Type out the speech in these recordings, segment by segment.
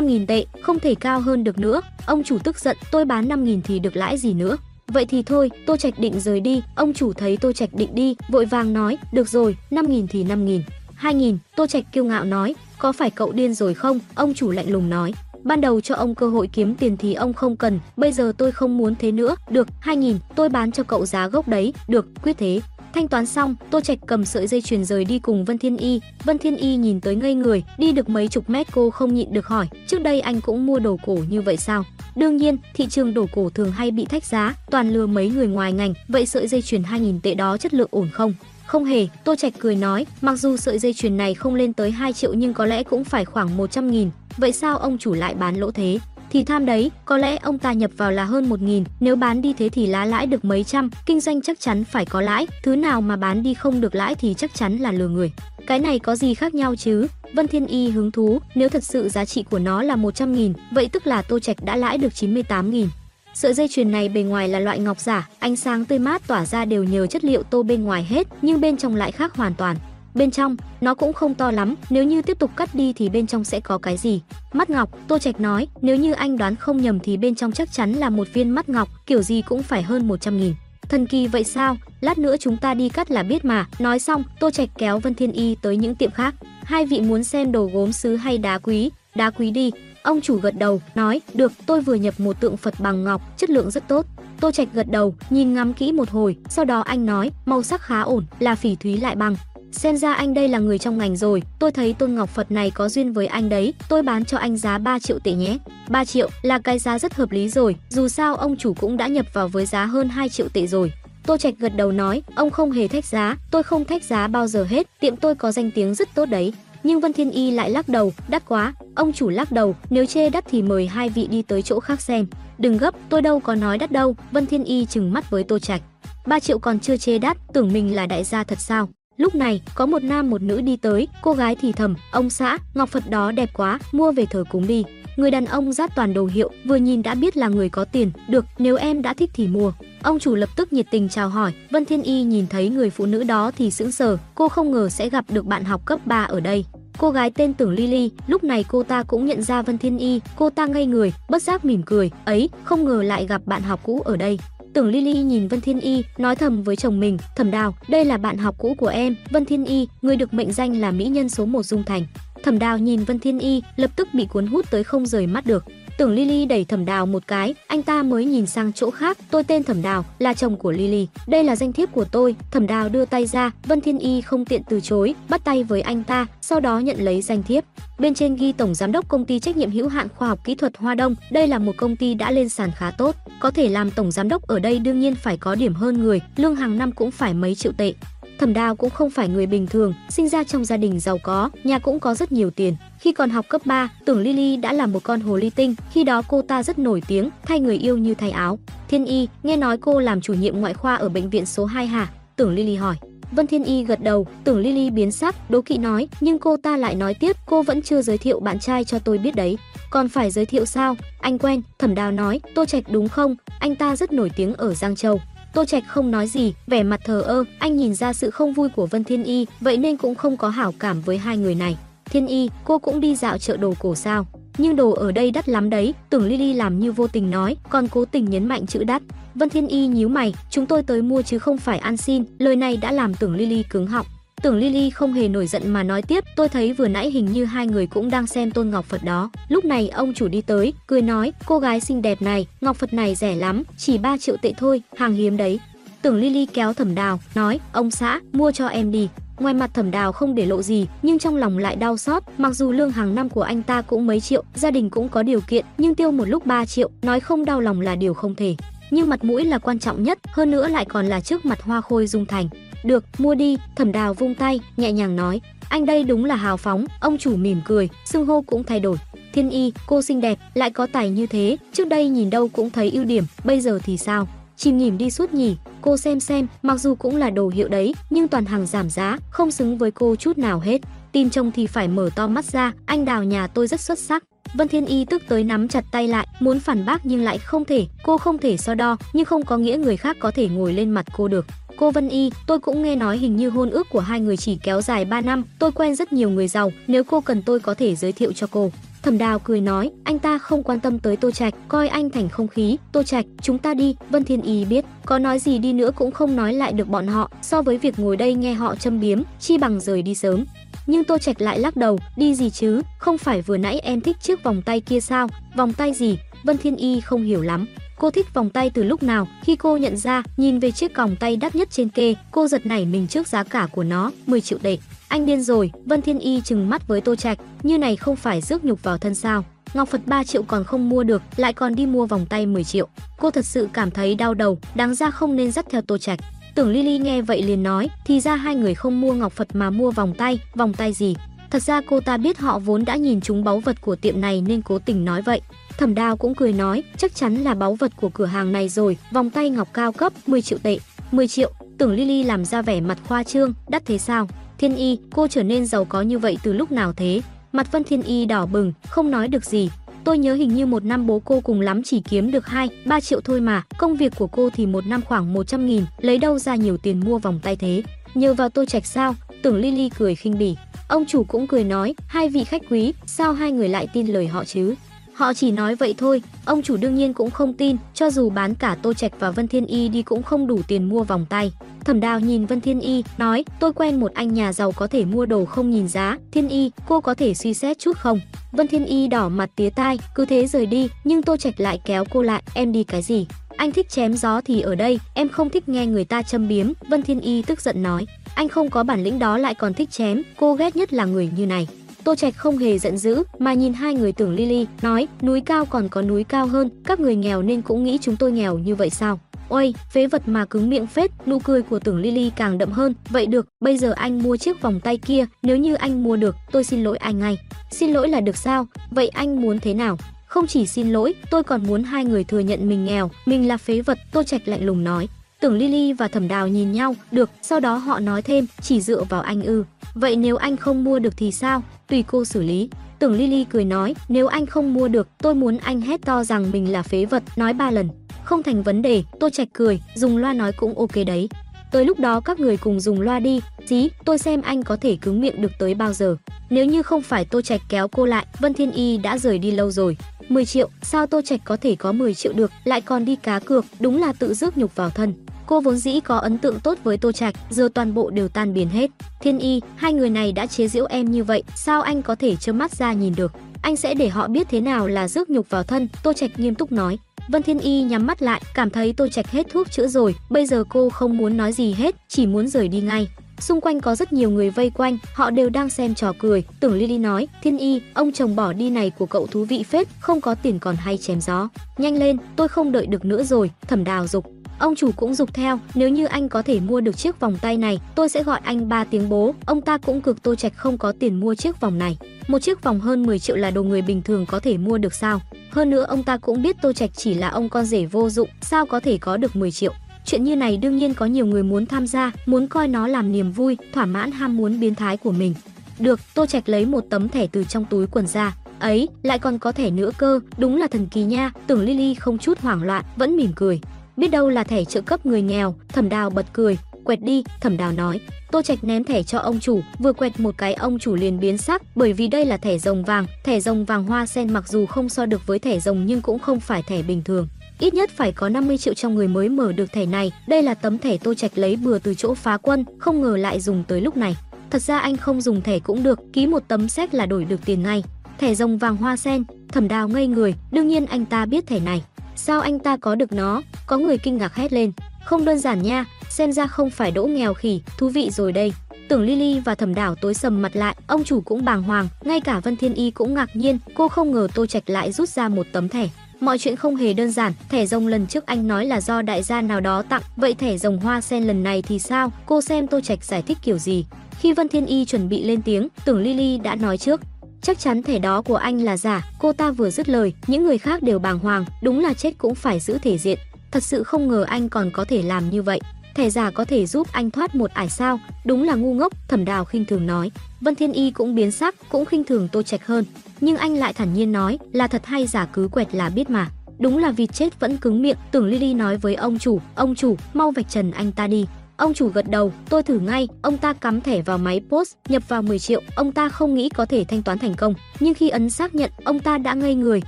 5.000 tệ, không thể cao hơn được nữa. Ông chủ tức giận, tôi bán 5.000 thì được lãi gì nữa. Vậy thì thôi, Tô Trạch định rời đi, ông chủ thấy Tô Trạch định đi, vội vàng nói, được rồi, 5.000 thì 5.000. 2.000, Tô Trạch kiêu ngạo nói, có phải cậu điên rồi không? Ông chủ lạnh lùng nói, ban đầu cho ông cơ hội kiếm tiền thì ông không cần, bây giờ tôi không muốn thế nữa, được, 2.000, tôi bán cho cậu giá gốc đấy, được, quyết thế. Thanh toán xong, Tô Trạch cầm sợi dây chuyền rời đi cùng Vân Thiên Y. Vân Thiên Y nhìn tới ngây người, đi được mấy chục mét cô không nhịn được hỏi, trước đây anh cũng mua đồ cổ như vậy sao? Đương nhiên, thị trường đồ cổ thường hay bị thách giá, toàn lừa mấy người ngoài ngành, vậy sợi dây chuyền 2000 tệ đó chất lượng ổn không? Không hề, Tô Trạch cười nói, mặc dù sợi dây chuyền này không lên tới 2 triệu nhưng có lẽ cũng phải khoảng 100 nghìn, vậy sao ông chủ lại bán lỗ thế? Thì tham đấy, có lẽ ông ta nhập vào là hơn 1 nghìn, nếu bán đi thế thì lá lãi được mấy trăm, kinh doanh chắc chắn phải có lãi, thứ nào mà bán đi không được lãi thì chắc chắn là lừa người. Cái này có gì khác nhau chứ? Vân Thiên Y hứng thú, nếu thật sự giá trị của nó là 100 nghìn, vậy tức là Tô Trạch đã lãi được 98 nghìn. Sợi dây chuyền này bề ngoài là loại ngọc giả, ánh sáng tươi mát tỏa ra đều nhờ chất liệu tô bên ngoài hết, nhưng bên trong lại khác hoàn toàn. Bên trong, nó cũng không to lắm, nếu như tiếp tục cắt đi thì bên trong sẽ có cái gì? Mắt ngọc, Tô Trạch nói, nếu như anh đoán không nhầm thì bên trong chắc chắn là một viên mắt ngọc, kiểu gì cũng phải hơn 100 nghìn. Thần kỳ vậy sao? Lát nữa chúng ta đi cắt là biết mà. Nói xong, Tô Trạch kéo Vân Thiên Y tới những tiệm khác. Hai vị muốn xem đồ gốm sứ hay đá quý? Đá quý đi. Ông chủ gật đầu, nói, được, tôi vừa nhập một tượng Phật bằng ngọc, chất lượng rất tốt. Tô Trạch gật đầu, nhìn ngắm kỹ một hồi, sau đó anh nói, màu sắc khá ổn, là phỉ thúy lại bằng. Xem ra anh đây là người trong ngành rồi, tôi thấy tôn ngọc Phật này có duyên với anh đấy, tôi bán cho anh giá 3 triệu tệ nhé. 3 triệu là cái giá rất hợp lý rồi, dù sao ông chủ cũng đã nhập vào với giá hơn 2 triệu tệ rồi. Tô Trạch gật đầu nói, ông không hề thách giá, tôi không thách giá bao giờ hết, tiệm tôi có danh tiếng rất tốt đấy. Nhưng Vân Thiên Y lại lắc đầu, đắt quá, ông chủ lắc đầu, nếu chê đắt thì mời hai vị đi tới chỗ khác xem. Đừng gấp, tôi đâu có nói đắt đâu, Vân Thiên Y chừng mắt với Tô Trạch. 3 triệu còn chưa chê đắt, tưởng mình là đại gia thật sao? Lúc này, có một nam một nữ đi tới, cô gái thì thầm, ông xã, ngọc Phật đó đẹp quá, mua về thờ cúng đi. Người đàn ông rát toàn đồ hiệu, vừa nhìn đã biết là người có tiền, được, nếu em đã thích thì mua. Ông chủ lập tức nhiệt tình chào hỏi, Vân Thiên Y nhìn thấy người phụ nữ đó thì sững sờ, cô không ngờ sẽ gặp được bạn học cấp 3 ở đây. Cô gái tên Tưởng Lily, lúc này cô ta cũng nhận ra Vân Thiên Y, cô ta ngây người, bất giác mỉm cười, ấy, không ngờ lại gặp bạn học cũ ở đây. Tưởng Lily nhìn Vân Thiên Y, nói thầm với chồng mình, "Thẩm Đào, đây là bạn học cũ của em, Vân Thiên Y, người được mệnh danh là mỹ nhân số 1 Dung Thành." Thẩm Đào nhìn Vân Thiên Y, lập tức bị cuốn hút tới không rời mắt được. Tưởng Lily đẩy Thẩm Đào một cái, anh ta mới nhìn sang chỗ khác, "Tôi tên Thẩm Đào, là chồng của Lily, đây là danh thiếp của tôi." Thẩm Đào đưa tay ra, Vân Thiên Y không tiện từ chối, bắt tay với anh ta, sau đó nhận lấy danh thiếp. Bên trên ghi tổng giám đốc công ty trách nhiệm hữu hạn khoa học kỹ thuật Hoa Đông, đây là một công ty đã lên sàn khá tốt, có thể làm tổng giám đốc ở đây đương nhiên phải có điểm hơn người, lương hàng năm cũng phải mấy triệu tệ. Thẩm Đào cũng không phải người bình thường, sinh ra trong gia đình giàu có, nhà cũng có rất nhiều tiền. Khi còn học cấp 3, Tưởng Lily đã là một con hồ ly tinh, khi đó cô ta rất nổi tiếng, thay người yêu như thay áo. Thiên Y, nghe nói cô làm chủ nhiệm ngoại khoa ở bệnh viện số 2 hả? Tưởng Lily hỏi. Vân Thiên Y gật đầu, Tưởng Lily biến sắc, đố kỵ nói, nhưng cô ta lại nói tiếp, cô vẫn chưa giới thiệu bạn trai cho tôi biết đấy. Còn phải giới thiệu sao? Anh quen, Thẩm Đào nói, Tô Trạch đúng không? Anh ta rất nổi tiếng ở Giang Châu. Tô Trạch không nói gì, vẻ mặt thờ ơ, anh nhìn ra sự không vui của Vân Thiên Y, vậy nên cũng không có hảo cảm với hai người này. Thiên Y, cô cũng đi dạo chợ đồ cổ sao? Nhưng đồ ở đây đắt lắm đấy, tưởng Lily làm như vô tình nói, còn cố tình nhấn mạnh chữ đắt. Vân Thiên Y nhíu mày, chúng tôi tới mua chứ không phải ăn xin, lời này đã làm tưởng Lily cứng họng. Tưởng Lily không hề nổi giận mà nói tiếp, tôi thấy vừa nãy hình như hai người cũng đang xem tôn ngọc Phật đó. Lúc này ông chủ đi tới, cười nói, cô gái xinh đẹp này, ngọc Phật này rẻ lắm, chỉ 3 triệu tệ thôi, hàng hiếm đấy. Tưởng Lily kéo Thẩm Đào, nói, ông xã, mua cho em đi. Ngoài mặt Thẩm Đào không để lộ gì, nhưng trong lòng lại đau xót, mặc dù lương hàng năm của anh ta cũng mấy triệu, gia đình cũng có điều kiện, nhưng tiêu một lúc 3 triệu, nói không đau lòng là điều không thể. Nhưng mặt mũi là quan trọng nhất, hơn nữa lại còn là trước mặt Hoa Khôi Dung Thành. Được, mua đi, Thẩm Đào vung tay, nhẹ nhàng nói, anh đây đúng là hào phóng, ông chủ mỉm cười, xưng hô cũng thay đổi. Thiên Y, cô xinh đẹp, lại có tài như thế, trước đây nhìn đâu cũng thấy ưu điểm, bây giờ thì sao? Chìm nghỉm đi suốt nhỉ, cô xem xem, mặc dù cũng là đồ hiệu đấy, nhưng toàn hàng giảm giá, không xứng với cô chút nào hết. Tin trông thì phải mở to mắt ra, anh đào nhà tôi rất xuất sắc. Vân Thiên Y tức tới nắm chặt tay lại, muốn phản bác nhưng lại không thể, cô không thể so đo, nhưng không có nghĩa người khác có thể ngồi lên mặt cô được. Cô Vân Y, tôi cũng nghe nói hình như hôn ước của hai người chỉ kéo dài 3 năm, tôi quen rất nhiều người giàu, nếu cô cần tôi có thể giới thiệu cho cô. Thẩm Đào cười nói, anh ta không quan tâm tới Tô Trạch, coi anh thành không khí. Tô Trạch, chúng ta đi. Vân Thiên Y biết, có nói gì đi nữa cũng không nói lại được bọn họ. So với việc ngồi đây nghe họ châm biếm, chi bằng rời đi sớm. Nhưng Tô Trạch lại lắc đầu, đi gì chứ? Không phải vừa nãy em thích chiếc vòng tay kia sao? Vòng tay gì? Vân Thiên Y không hiểu lắm. Cô thích vòng tay từ lúc nào? Khi cô nhận ra, nhìn về chiếc còng tay đắt nhất trên kê, cô giật nảy mình trước giá cả của nó, 10 triệu tệ. Anh điên rồi, Vân Thiên Y chừng mắt với Tô Trạch, như này không phải rước nhục vào thân sao? Ngọc Phật 3 triệu còn không mua được, lại còn đi mua vòng tay 10 triệu. Cô thật sự cảm thấy đau đầu, đáng ra không nên dắt theo Tô Trạch. Tưởng Lily nghe vậy liền nói, thì ra hai người không mua ngọc Phật mà mua vòng tay, vòng tay gì? Thật ra cô ta biết họ vốn đã nhìn chúng báu vật của tiệm này nên cố tình nói vậy. Thẩm Đào cũng cười nói, chắc chắn là báu vật của cửa hàng này rồi, vòng tay ngọc cao cấp 10 triệu tệ. 10 triệu, tưởng Lily làm ra vẻ mặt khoa trương, đắt thế sao? Thiên Y, cô trở nên giàu có như vậy từ lúc nào thế? Mặt Vân Thiên Y đỏ bừng, không nói được gì. Tôi nhớ hình như một năm bố cô cùng lắm chỉ kiếm được 2, 3 triệu thôi mà, công việc của cô thì một năm khoảng 100 nghìn, lấy đâu ra nhiều tiền mua vòng tay thế? Nhờ vào tôi trạch sao? Tưởng Lily cười khinh bỉ. Ông chủ cũng cười nói, hai vị khách quý, sao hai người lại tin lời họ chứ? Họ chỉ nói vậy thôi, ông chủ đương nhiên cũng không tin, cho dù bán cả Tô Trạch và Vân Thiên Y đi cũng không đủ tiền mua vòng tay. Thẩm Đào nhìn Vân Thiên Y, nói, tôi quen một anh nhà giàu có thể mua đồ không nhìn giá, Thiên Y, cô có thể suy xét chút không? Vân Thiên Y đỏ mặt tía tai, cứ thế rời đi, nhưng Tô Trạch lại kéo cô lại, em đi cái gì? Anh thích chém gió thì ở đây, em không thích nghe người ta châm biếm, Vân Thiên Y tức giận nói. Anh không có bản lĩnh đó lại còn thích chém, cô ghét nhất là người như này. Tô Trạch không hề giận dữ, mà nhìn hai người tưởng Lily, nói, núi cao còn có núi cao hơn, các người nghèo nên cũng nghĩ chúng tôi nghèo như vậy sao? Ôi, phế vật mà cứng miệng phết, nụ cười của tưởng Lily càng đậm hơn. Vậy được, bây giờ anh mua chiếc vòng tay kia, nếu như anh mua được, tôi xin lỗi anh ngay. Xin lỗi là được sao? Vậy anh muốn thế nào? Không chỉ xin lỗi, tôi còn muốn hai người thừa nhận mình nghèo, mình là phế vật, Tô Trạch lạnh lùng nói. Tưởng Lily và Thẩm Đào nhìn nhau, được, sau đó họ nói thêm, chỉ dựa vào anh ư. Vậy nếu anh không mua được thì sao? Tùy cô xử lý. Tưởng Lily cười nói, nếu anh không mua được, tôi muốn anh hét to rằng mình là phế vật, nói ba lần. Không thành vấn đề, Tôi chạch cười, dùng loa nói cũng ok đấy. Tới lúc đó các người cùng dùng loa đi, dí, tôi xem anh có thể cứng miệng được tới bao giờ. Nếu như không phải Tô Trạch kéo cô lại, Vân Thiên Y đã rời đi lâu rồi. 10 triệu, sao Tô Trạch có thể có 10 triệu được, lại còn đi cá cược, đúng là tự rước nhục vào thân. Cô vốn dĩ có ấn tượng tốt với Tô Trạch, giờ toàn bộ đều tan biến hết. Thiên Y, hai người này đã chế giễu em như vậy, sao anh có thể trơ mắt ra nhìn được? Anh sẽ để họ biết thế nào là rước nhục vào thân, Tô Trạch nghiêm túc nói. Vân Thiên Y nhắm mắt lại, cảm thấy tôi Trạch hết thuốc chữa rồi, bây giờ cô không muốn nói gì hết, chỉ muốn rời đi ngay. Xung quanh có rất nhiều người vây quanh, họ đều đang xem trò cười. Tưởng Lily nói, Thiên Y, ông chồng bỏ đi này của cậu thú vị phết, không có tiền còn hay chém gió. Nhanh lên, tôi không đợi được nữa rồi, thẩm đào dục. Ông chủ cũng dục theo, nếu như anh có thể mua được chiếc vòng tay này, tôi sẽ gọi anh ba tiếng bố. Ông ta cũng cực Tô Trạch không có tiền mua chiếc vòng này. Một chiếc vòng hơn 10 triệu là đồ người bình thường có thể mua được sao? Hơn nữa ông ta cũng biết Tô Trạch chỉ là ông con rể vô dụng, sao có thể có được 10 triệu. Chuyện như này đương nhiên có nhiều người muốn tham gia, muốn coi nó làm niềm vui, thỏa mãn ham muốn biến thái của mình. Được, Tô Trạch lấy một tấm thẻ từ trong túi quần ra. Ấy, lại còn có thẻ nữa cơ, đúng là thần kỳ nha, tưởng Lily không chút hoảng loạn, vẫn mỉm cười. Biết đâu là thẻ trợ cấp người nghèo, Thẩm Đào bật cười, quẹt đi, Thẩm Đào nói. Tô Trạch ném thẻ cho ông chủ, vừa quẹt một cái ông chủ liền biến sắc, bởi vì đây là thẻ rồng vàng, thẻ rồng vàng hoa sen mặc dù không so được với thẻ rồng nhưng cũng không phải thẻ bình thường. Ít nhất phải có 50 triệu trong người mới mở được thẻ này, đây là tấm thẻ Tô Trạch lấy bừa từ chỗ phá quân, không ngờ lại dùng tới lúc này. Thật ra anh không dùng thẻ cũng được, ký một tấm séc là đổi được tiền ngay. Thẻ rồng vàng hoa sen, Thẩm Đào ngây người, đương nhiên anh ta biết thẻ này. Sao anh ta có được nó? Có người kinh ngạc hét lên. Không đơn giản nha, xem ra không phải đỗ nghèo khỉ, thú vị rồi đây. Tưởng Lily và Thẩm Đảo tối sầm mặt lại, ông chủ cũng bàng hoàng, ngay cả Vân Thiên Y cũng ngạc nhiên, cô không ngờ Tô Trạch lại rút ra một tấm thẻ. Mọi chuyện không hề đơn giản, thẻ rồng lần trước anh nói là do đại gia nào đó tặng, vậy thẻ rồng hoa sen lần này thì sao? Cô xem Tô Trạch giải thích kiểu gì? Khi Vân Thiên Y chuẩn bị lên tiếng, Tưởng Lily đã nói trước, chắc chắn thẻ đó của anh là giả. Cô ta vừa dứt lời, những người khác đều bàng hoàng, đúng là chết cũng phải giữ thể diện. Thật sự không ngờ anh còn có thể làm như vậy. Thẻ giả có thể giúp anh thoát một ải sao? Đúng là ngu ngốc, Thẩm Đào khinh thường nói. Vân Thiên Y cũng biến sắc, cũng khinh thường Tô Trạch hơn, nhưng anh lại thản nhiên nói, là thật hay giả cứ quẹt là biết mà. Đúng là vịt chết vẫn cứng miệng, Tưởng Lily nói với ông chủ, ông chủ, mau vạch trần anh ta đi. Ông chủ gật đầu, tôi thử ngay, ông ta cắm thẻ vào máy POS, nhập vào 10 triệu, ông ta không nghĩ có thể thanh toán thành công. Nhưng khi ấn xác nhận, ông ta đã ngây người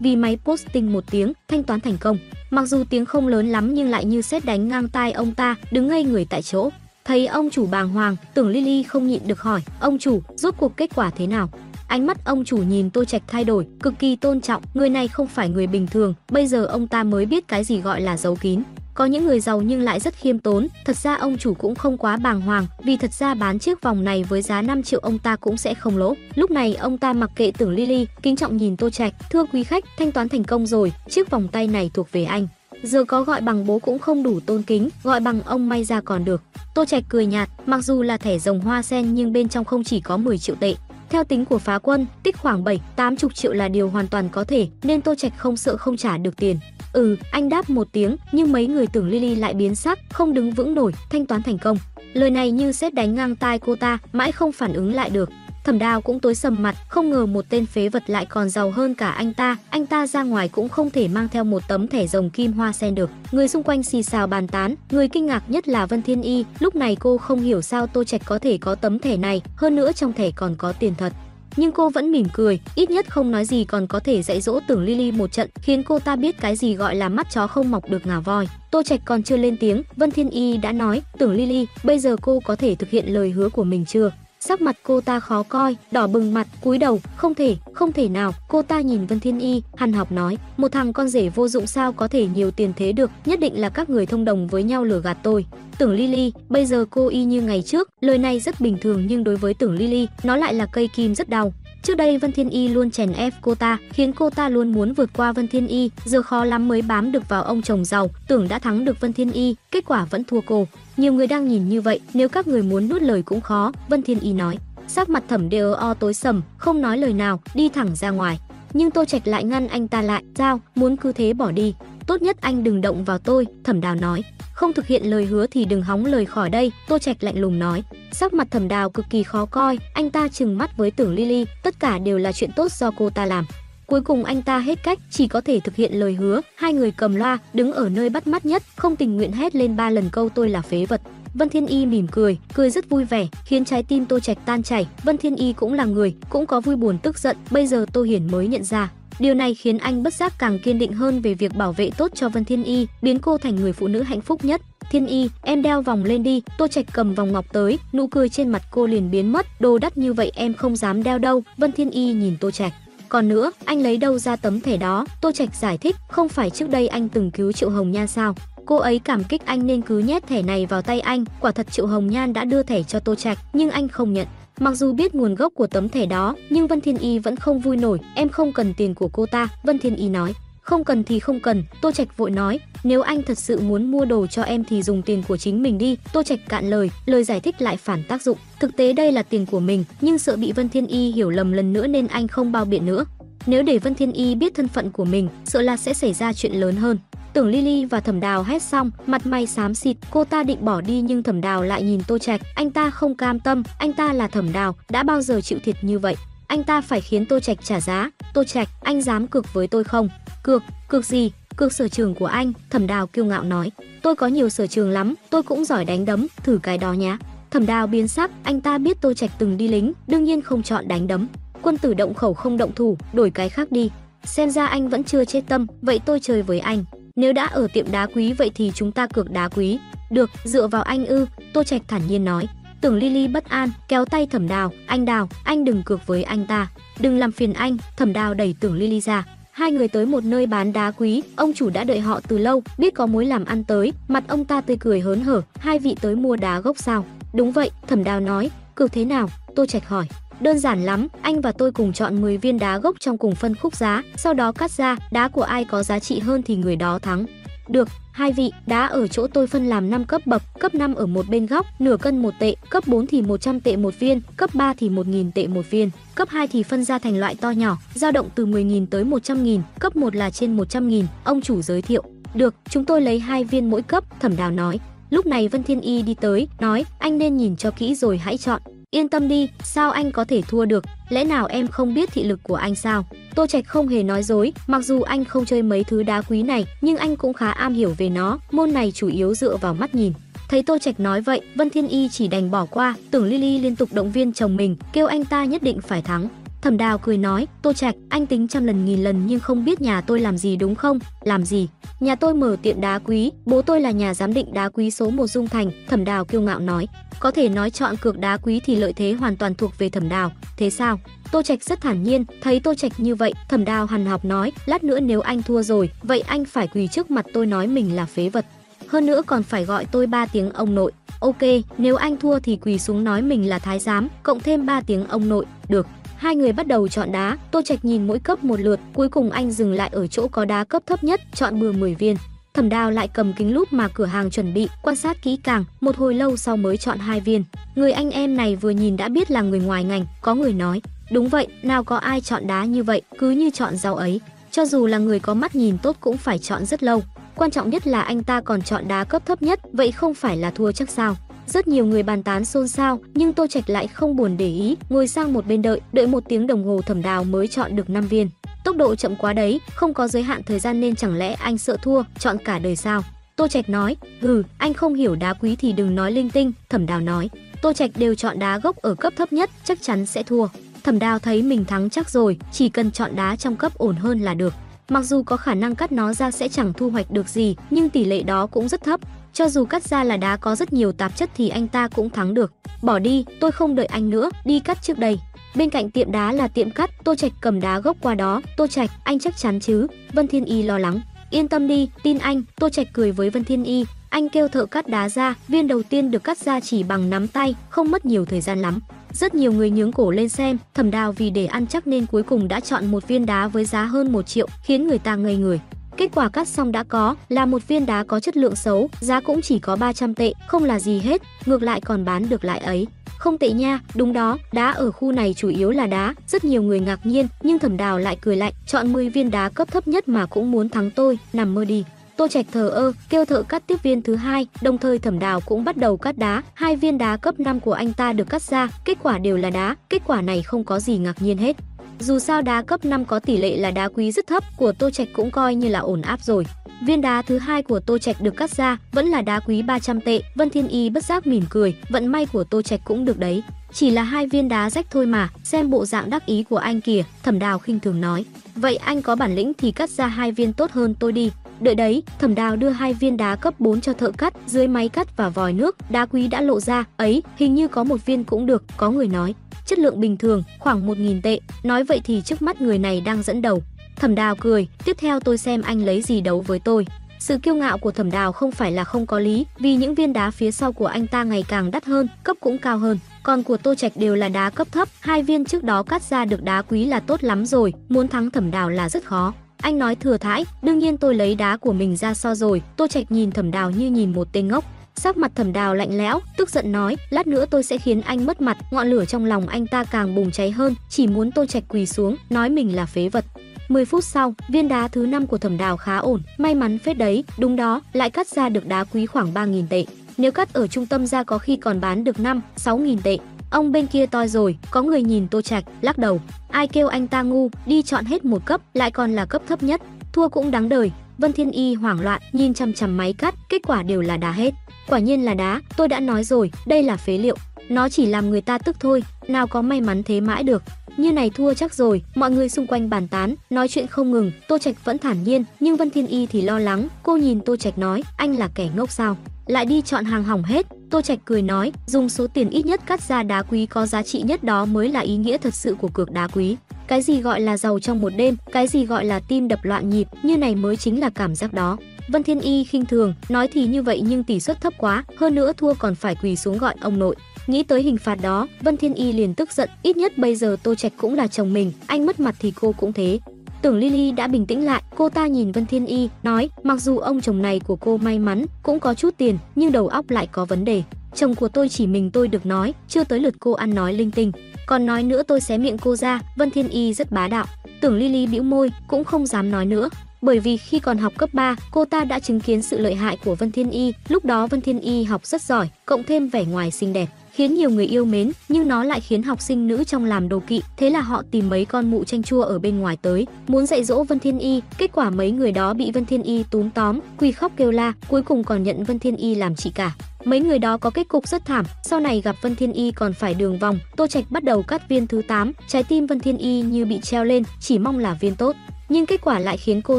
vì máy POS tinh một tiếng, thanh toán thành công. Mặc dù tiếng không lớn lắm nhưng lại như sét đánh ngang tai ông ta, đứng ngây người tại chỗ. Thấy ông chủ bàng hoàng, tưởng Lily không nhịn được hỏi, ông chủ, rốt cuộc kết quả thế nào? Ánh mắt ông chủ nhìn Tô Trạch thay đổi, cực kỳ tôn trọng, người này không phải người bình thường, bây giờ ông ta mới biết cái gì gọi là giấu kín. Có những người giàu nhưng lại rất khiêm tốn, thật ra ông chủ cũng không quá bàng hoàng, vì thật ra bán chiếc vòng này với giá 5 triệu ông ta cũng sẽ không lỗ. Lúc này ông ta mặc kệ Tưởng Lily, kính trọng nhìn Tô Trạch, "Thưa quý khách, thanh toán thành công rồi, chiếc vòng tay này thuộc về anh." Giờ có gọi bằng bố cũng không đủ tôn kính, gọi bằng ông may ra còn được. Tô Trạch cười nhạt, mặc dù là thẻ rồng hoa sen nhưng bên trong không chỉ có 10 triệu tệ, theo tính của phá quân, tích khoảng 7, 80 triệu là điều hoàn toàn có thể, nên Tô Trạch không sợ không trả được tiền. Ừ, anh đáp một tiếng, nhưng mấy người tưởng Lily lại biến sắc, không đứng vững nổi, thanh toán thành công. Lời này như xét đánh ngang tai cô ta, mãi không phản ứng lại được. Thẩm Đào cũng tối sầm mặt, không ngờ một tên phế vật lại còn giàu hơn cả anh ta, anh ta ra ngoài cũng không thể mang theo một tấm thẻ rồng kim hoa sen được. Người xung quanh xì xào bàn tán, người kinh ngạc nhất là Vân Thiên Y, lúc này cô không hiểu sao Tô Trạch có thể có tấm thẻ này, hơn nữa trong thẻ còn có tiền thật nhưng cô vẫn mỉm cười, ít nhất không nói gì còn có thể dạy dỗ Tưởng Lily một trận, khiến cô ta biết cái gì gọi là mắt chó không mọc được ngà voi. Tô Trạch còn chưa lên tiếng, Vân Thiên Y đã nói, "Tưởng Lily, bây giờ cô có thể thực hiện lời hứa của mình chưa?" Sắc mặt cô ta khó coi, đỏ bừng mặt, cúi đầu, không thể, không thể nào. Cô ta nhìn Vân Thiên Y, hằn học nói, một thằng con rể vô dụng sao có thể nhiều tiền thế được, nhất định là các người thông đồng với nhau lừa gạt tôi. Tưởng Lily, bây giờ cô y như ngày trước, lời này rất bình thường nhưng đối với Tưởng Lily, nó lại là cây kim rất đau. Trước đây Vân Thiên Y luôn chèn ép cô ta, khiến cô ta luôn muốn vượt qua Vân Thiên Y, giờ khó lắm mới bám được vào ông chồng giàu, tưởng đã thắng được Vân Thiên Y, kết quả vẫn thua cô. Nhiều người đang nhìn như vậy, nếu các người muốn nuốt lời cũng khó, Vân Thiên Y nói. Sắc mặt Thẩm Đều o tối sầm, không nói lời nào, đi thẳng ra ngoài. Nhưng Tô Trạch lại ngăn anh ta lại, giao muốn cứ thế bỏ đi? Tốt nhất anh đừng động vào tôi." Thẩm Đào nói. "Không thực hiện lời hứa thì đừng hóng lời khỏi đây." Tô Trạch lạnh lùng nói. Sắc mặt Thẩm Đào cực kỳ khó coi, anh ta trừng mắt với Tưởng Lily, tất cả đều là chuyện tốt do cô ta làm. Cuối cùng anh ta hết cách, chỉ có thể thực hiện lời hứa. Hai người cầm loa, đứng ở nơi bắt mắt nhất, không tình nguyện hét lên ba lần câu tôi là phế vật. Vân Thiên Y mỉm cười, cười rất vui vẻ, khiến trái tim Tô Trạch tan chảy. Vân Thiên Y cũng là người, cũng có vui buồn tức giận, bây giờ Tô Hiển mới nhận ra. Điều này khiến anh bất giác càng kiên định hơn về việc bảo vệ tốt cho Vân Thiên Y, biến cô thành người phụ nữ hạnh phúc nhất. Thiên Y, em đeo vòng lên đi. Tô Trạch cầm vòng ngọc tới, nụ cười trên mặt cô liền biến mất. Đồ đắt như vậy em không dám đeo đâu. Vân Thiên Y nhìn Tô Trạch. Còn nữa, anh lấy đâu ra tấm thẻ đó? Tô Trạch giải thích, không phải trước đây anh từng cứu Triệu Hồng Nhan sao? Cô ấy cảm kích anh nên cứ nhét thẻ này vào tay anh. Quả thật Triệu Hồng Nhan đã đưa thẻ cho Tô Trạch, nhưng anh không nhận. Mặc dù biết nguồn gốc của tấm thẻ đó, nhưng Vân Thiên Y vẫn không vui nổi. Em không cần tiền của cô ta, Vân Thiên Y nói. Không cần thì không cần, Tô Trạch vội nói, nếu anh thật sự muốn mua đồ cho em thì dùng tiền của chính mình đi. Tô Trạch cạn lời, lời giải thích lại phản tác dụng. Thực tế đây là tiền của mình, nhưng sợ bị Vân Thiên Y hiểu lầm lần nữa nên anh không bao biện nữa. Nếu để Vân Thiên Y biết thân phận của mình, sợ là sẽ xảy ra chuyện lớn hơn. Tưởng Lily và Thẩm Đào hét xong, mặt mày xám xịt, cô ta định bỏ đi nhưng Thẩm Đào lại nhìn Tô Trạch, anh ta không cam tâm, anh ta là Thẩm Đào, đã bao giờ chịu thiệt như vậy. Anh ta phải khiến Tô Trạch trả giá. Tô Trạch, anh dám cược với tôi không? Cược, cược gì? Cược sở trường của anh, Thẩm Đào kiêu ngạo nói. Tôi có nhiều sở trường lắm, tôi cũng giỏi đánh đấm, thử cái đó nhé. Thẩm Đào biến sắc, anh ta biết Tô Trạch từng đi lính, đương nhiên không chọn đánh đấm. Quân tử động khẩu không động thủ, đổi cái khác đi. Xem ra anh vẫn chưa chết tâm, vậy tôi chơi với anh. Nếu đã ở tiệm đá quý vậy thì chúng ta cược đá quý. Được, dựa vào anh ư, Tô Trạch thản nhiên nói. Tưởng Lily bất an, kéo tay Thẩm Đào, "Anh Đào, anh đừng cược với anh ta, đừng làm phiền anh." Thẩm Đào đẩy Tưởng Lily ra. Hai người tới một nơi bán đá quý, ông chủ đã đợi họ từ lâu, biết có mối làm ăn tới, mặt ông ta tươi cười hớn hở, "Hai vị tới mua đá gốc sao?" "Đúng vậy." Thẩm Đào nói, "Cược thế nào?" Tô Trạch hỏi. Đơn giản lắm, anh và tôi cùng chọn 10 viên đá gốc trong cùng phân khúc giá, sau đó cắt ra, đá của ai có giá trị hơn thì người đó thắng. Được, hai vị, đá ở chỗ tôi phân làm 5 cấp bậc, cấp 5 ở một bên góc, nửa cân một tệ, cấp 4 thì 100 tệ một viên, cấp 3 thì 1000 tệ một viên, cấp 2 thì phân ra thành loại to nhỏ, dao động từ 10.000 tới 100.000, cấp 1 là trên 100.000, ông chủ giới thiệu. Được, chúng tôi lấy hai viên mỗi cấp, Thẩm Đào nói. Lúc này Vân Thiên Y đi tới, nói, anh nên nhìn cho kỹ rồi hãy chọn. Yên tâm đi, sao anh có thể thua được, lẽ nào em không biết thị lực của anh sao? Tô Trạch không hề nói dối, mặc dù anh không chơi mấy thứ đá quý này, nhưng anh cũng khá am hiểu về nó, môn này chủ yếu dựa vào mắt nhìn. Thấy Tô Trạch nói vậy, Vân Thiên Y chỉ đành bỏ qua, Tưởng Lily liên tục động viên chồng mình, kêu anh ta nhất định phải thắng. Thẩm Đào cười nói, Tô Trạch, anh tính trăm lần nghìn lần nhưng không biết nhà tôi làm gì đúng không? Làm gì? Nhà tôi mở tiệm đá quý, bố tôi là nhà giám định đá quý số 1 Dung Thành, Thẩm Đào kiêu ngạo nói. Có thể nói chọn cược đá quý thì lợi thế hoàn toàn thuộc về Thẩm Đào, thế sao? Tô Trạch rất thản nhiên, thấy Tô Trạch như vậy, Thẩm Đào hằn học nói, lát nữa nếu anh thua rồi, vậy anh phải quỳ trước mặt tôi nói mình là phế vật. Hơn nữa còn phải gọi tôi ba tiếng ông nội. Ok, nếu anh thua thì quỳ xuống nói mình là thái giám, cộng thêm 3 tiếng ông nội, được. Hai người bắt đầu chọn đá, Tô Trạch nhìn mỗi cấp một lượt, cuối cùng anh dừng lại ở chỗ có đá cấp thấp nhất, chọn bừa 10 viên. Thẩm Đào lại cầm kính lúp mà cửa hàng chuẩn bị, quan sát kỹ càng, một hồi lâu sau mới chọn hai viên. Người anh em này vừa nhìn đã biết là người ngoài ngành, có người nói, đúng vậy, nào có ai chọn đá như vậy, cứ như chọn rau ấy. Cho dù là người có mắt nhìn tốt cũng phải chọn rất lâu. Quan trọng nhất là anh ta còn chọn đá cấp thấp nhất, vậy không phải là thua chắc sao? Rất nhiều người bàn tán xôn xao, nhưng Tô Trạch lại không buồn để ý, ngồi sang một bên đợi, đợi một tiếng đồng hồ Thẩm Đào mới chọn được 5 viên. Tốc độ chậm quá đấy, không có giới hạn thời gian nên chẳng lẽ anh sợ thua, chọn cả đời sao? Tô Trạch nói, "Hừ, anh không hiểu đá quý thì đừng nói linh tinh." Thẩm Đào nói, "Tô Trạch đều chọn đá gốc ở cấp thấp nhất, chắc chắn sẽ thua." Thẩm Đào thấy mình thắng chắc rồi, chỉ cần chọn đá trong cấp ổn hơn là được. Mặc dù có khả năng cắt nó ra sẽ chẳng thu hoạch được gì, nhưng tỷ lệ đó cũng rất thấp. Cho dù cắt ra là đá có rất nhiều tạp chất thì anh ta cũng thắng được. Bỏ đi, tôi không đợi anh nữa, đi cắt trước đây. Bên cạnh tiệm đá là tiệm cắt, Tô Trạch cầm đá gốc qua đó, "Tô Trạch, anh chắc chắn chứ?" Vân Thiên Y lo lắng. "Yên tâm đi, tin anh." Tô Trạch cười với Vân Thiên Y, anh kêu thợ cắt đá ra, viên đầu tiên được cắt ra chỉ bằng nắm tay, không mất nhiều thời gian lắm. Rất nhiều người nhướng cổ lên xem, Thẩm Đào vì để ăn chắc nên cuối cùng đã chọn một viên đá với giá hơn 1 triệu, khiến người ta ngây người. Kết quả cắt xong đã có là một viên đá có chất lượng xấu, giá cũng chỉ có 300 tệ, không là gì hết, ngược lại còn bán được lại ấy. Không tệ nha, đúng đó, đá ở khu này chủ yếu là đá, rất nhiều người ngạc nhiên, nhưng Thẩm Đào lại cười lạnh, chọn 10 viên đá cấp thấp nhất mà cũng muốn thắng tôi, nằm mơ đi. Tô Trạch thờ ơ, kêu thợ cắt tiếp viên thứ hai, đồng thời Thẩm Đào cũng bắt đầu cắt đá, hai viên đá cấp 5 của anh ta được cắt ra, kết quả đều là đá, kết quả này không có gì ngạc nhiên hết. Dù sao đá cấp 5 có tỷ lệ là đá quý rất thấp, của Tô Trạch cũng coi như là ổn áp rồi. Viên đá thứ hai của Tô Trạch được cắt ra, vẫn là đá quý 300 tệ. Vân Thiên Y bất giác mỉm cười, vận may của Tô Trạch cũng được đấy. Chỉ là hai viên đá rách thôi mà, xem bộ dạng đắc ý của anh kìa, Thẩm Đào khinh thường nói. Vậy anh có bản lĩnh thì cắt ra hai viên tốt hơn tôi đi. Đợi đấy, Thẩm Đào đưa hai viên đá cấp 4 cho thợ cắt, dưới máy cắt và vòi nước, đá quý đã lộ ra, ấy, hình như có một viên cũng được, có người nói. Chất lượng bình thường, khoảng 1000 tệ, nói vậy thì trước mắt người này đang dẫn đầu. Thẩm Đào cười, tiếp theo tôi xem anh lấy gì đấu với tôi. Sự kiêu ngạo của Thẩm Đào không phải là không có lý, vì những viên đá phía sau của anh ta ngày càng đắt hơn, cấp cũng cao hơn. Còn của Tô Trạch đều là đá cấp thấp, hai viên trước đó cắt ra được đá quý là tốt lắm rồi, muốn thắng Thẩm Đào là rất khó. Anh nói thừa thãi, đương nhiên tôi lấy đá của mình ra so rồi. Tô Trạch nhìn Thẩm Đào như nhìn một tên ngốc. Sắc mặt Thẩm Đào lạnh lẽo, tức giận nói, lát nữa tôi sẽ khiến anh mất mặt. Ngọn lửa trong lòng anh ta càng bùng cháy hơn, chỉ muốn Tô Trạch quỳ xuống, nói mình là phế vật. 10 phút sau, viên đá thứ năm của Thẩm Đào khá ổn, may mắn phết đấy, đúng đó, lại cắt ra được đá quý khoảng 3000 tệ. Nếu cắt ở trung tâm ra có khi còn bán được 5, 6000 tệ. Ông bên kia toi rồi, có người nhìn Tô Trạch, lắc đầu. Ai kêu anh ta ngu, đi chọn hết một cấp, lại còn là cấp thấp nhất. Thua cũng đáng đời. Vân Thiên Y hoảng loạn, nhìn chằm chằm máy cắt, kết quả đều là đá hết. Quả nhiên là đá, tôi đã nói rồi, đây là phế liệu. Nó chỉ làm người ta tức thôi, nào có may mắn thế mãi được. Như này thua chắc rồi, mọi người xung quanh bàn tán, nói chuyện không ngừng, Tô Trạch vẫn thản nhiên, nhưng Vân Thiên Y thì lo lắng, cô nhìn Tô Trạch nói, anh là kẻ ngốc sao? Lại đi chọn hàng hỏng hết, Tô Trạch cười nói, dùng số tiền ít nhất cắt ra đá quý có giá trị nhất đó mới là ý nghĩa thật sự của cược đá quý. Cái gì gọi là giàu trong một đêm, cái gì gọi là tim đập loạn nhịp, như này mới chính là cảm giác đó. Vân Thiên Y khinh thường, nói thì như vậy nhưng tỷ suất thấp quá, hơn nữa thua còn phải quỳ xuống gọi ông nội. Nghĩ tới hình phạt đó, Vân Thiên Y liền tức giận, ít nhất bây giờ Tô Trạch cũng là chồng mình, anh mất mặt thì cô cũng thế. Tưởng Lily đã bình tĩnh lại, cô ta nhìn Vân Thiên Y, nói, mặc dù ông chồng này của cô may mắn, cũng có chút tiền, nhưng đầu óc lại có vấn đề. Chồng của tôi chỉ mình tôi được nói, chưa tới lượt cô ăn nói linh tinh. Còn nói nữa tôi xé miệng cô ra, Vân Thiên Y rất bá đạo. Tưởng Lily bĩu môi, cũng không dám nói nữa. Bởi vì khi còn học cấp 3, cô ta đã chứng kiến sự lợi hại của Vân Thiên Y, lúc đó Vân Thiên Y học rất giỏi, cộng thêm vẻ ngoài xinh đẹp khiến nhiều người yêu mến, nhưng nó lại khiến học sinh nữ trong làm đồ kỵ, thế là họ tìm mấy con mụ tranh chua ở bên ngoài tới, muốn dạy dỗ Vân Thiên Y, kết quả mấy người đó bị Vân Thiên Y túm tóm, quỳ khóc kêu la, cuối cùng còn nhận Vân Thiên Y làm chị cả. Mấy người đó có kết cục rất thảm, sau này gặp Vân Thiên Y còn phải đường vòng. Tô Trạch bắt đầu cắt viên thứ 8, trái tim Vân Thiên Y như bị treo lên, chỉ mong là viên tốt. Nhưng kết quả lại khiến cô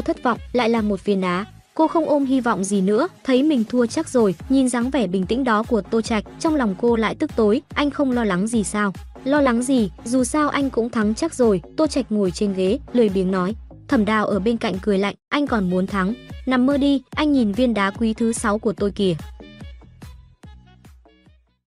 thất vọng, lại là một viên đá. Cô không ôm hy vọng gì nữa, thấy mình thua chắc rồi, nhìn dáng vẻ bình tĩnh đó của Tô Trạch, trong lòng cô lại tức tối, anh không lo lắng gì sao? Lo lắng gì, dù sao anh cũng thắng chắc rồi, Tô Trạch ngồi trên ghế, lười biếng nói. Thẩm Đào ở bên cạnh cười lạnh, anh còn muốn thắng. Nằm mơ đi, anh nhìn viên đá quý thứ sáu của tôi kìa.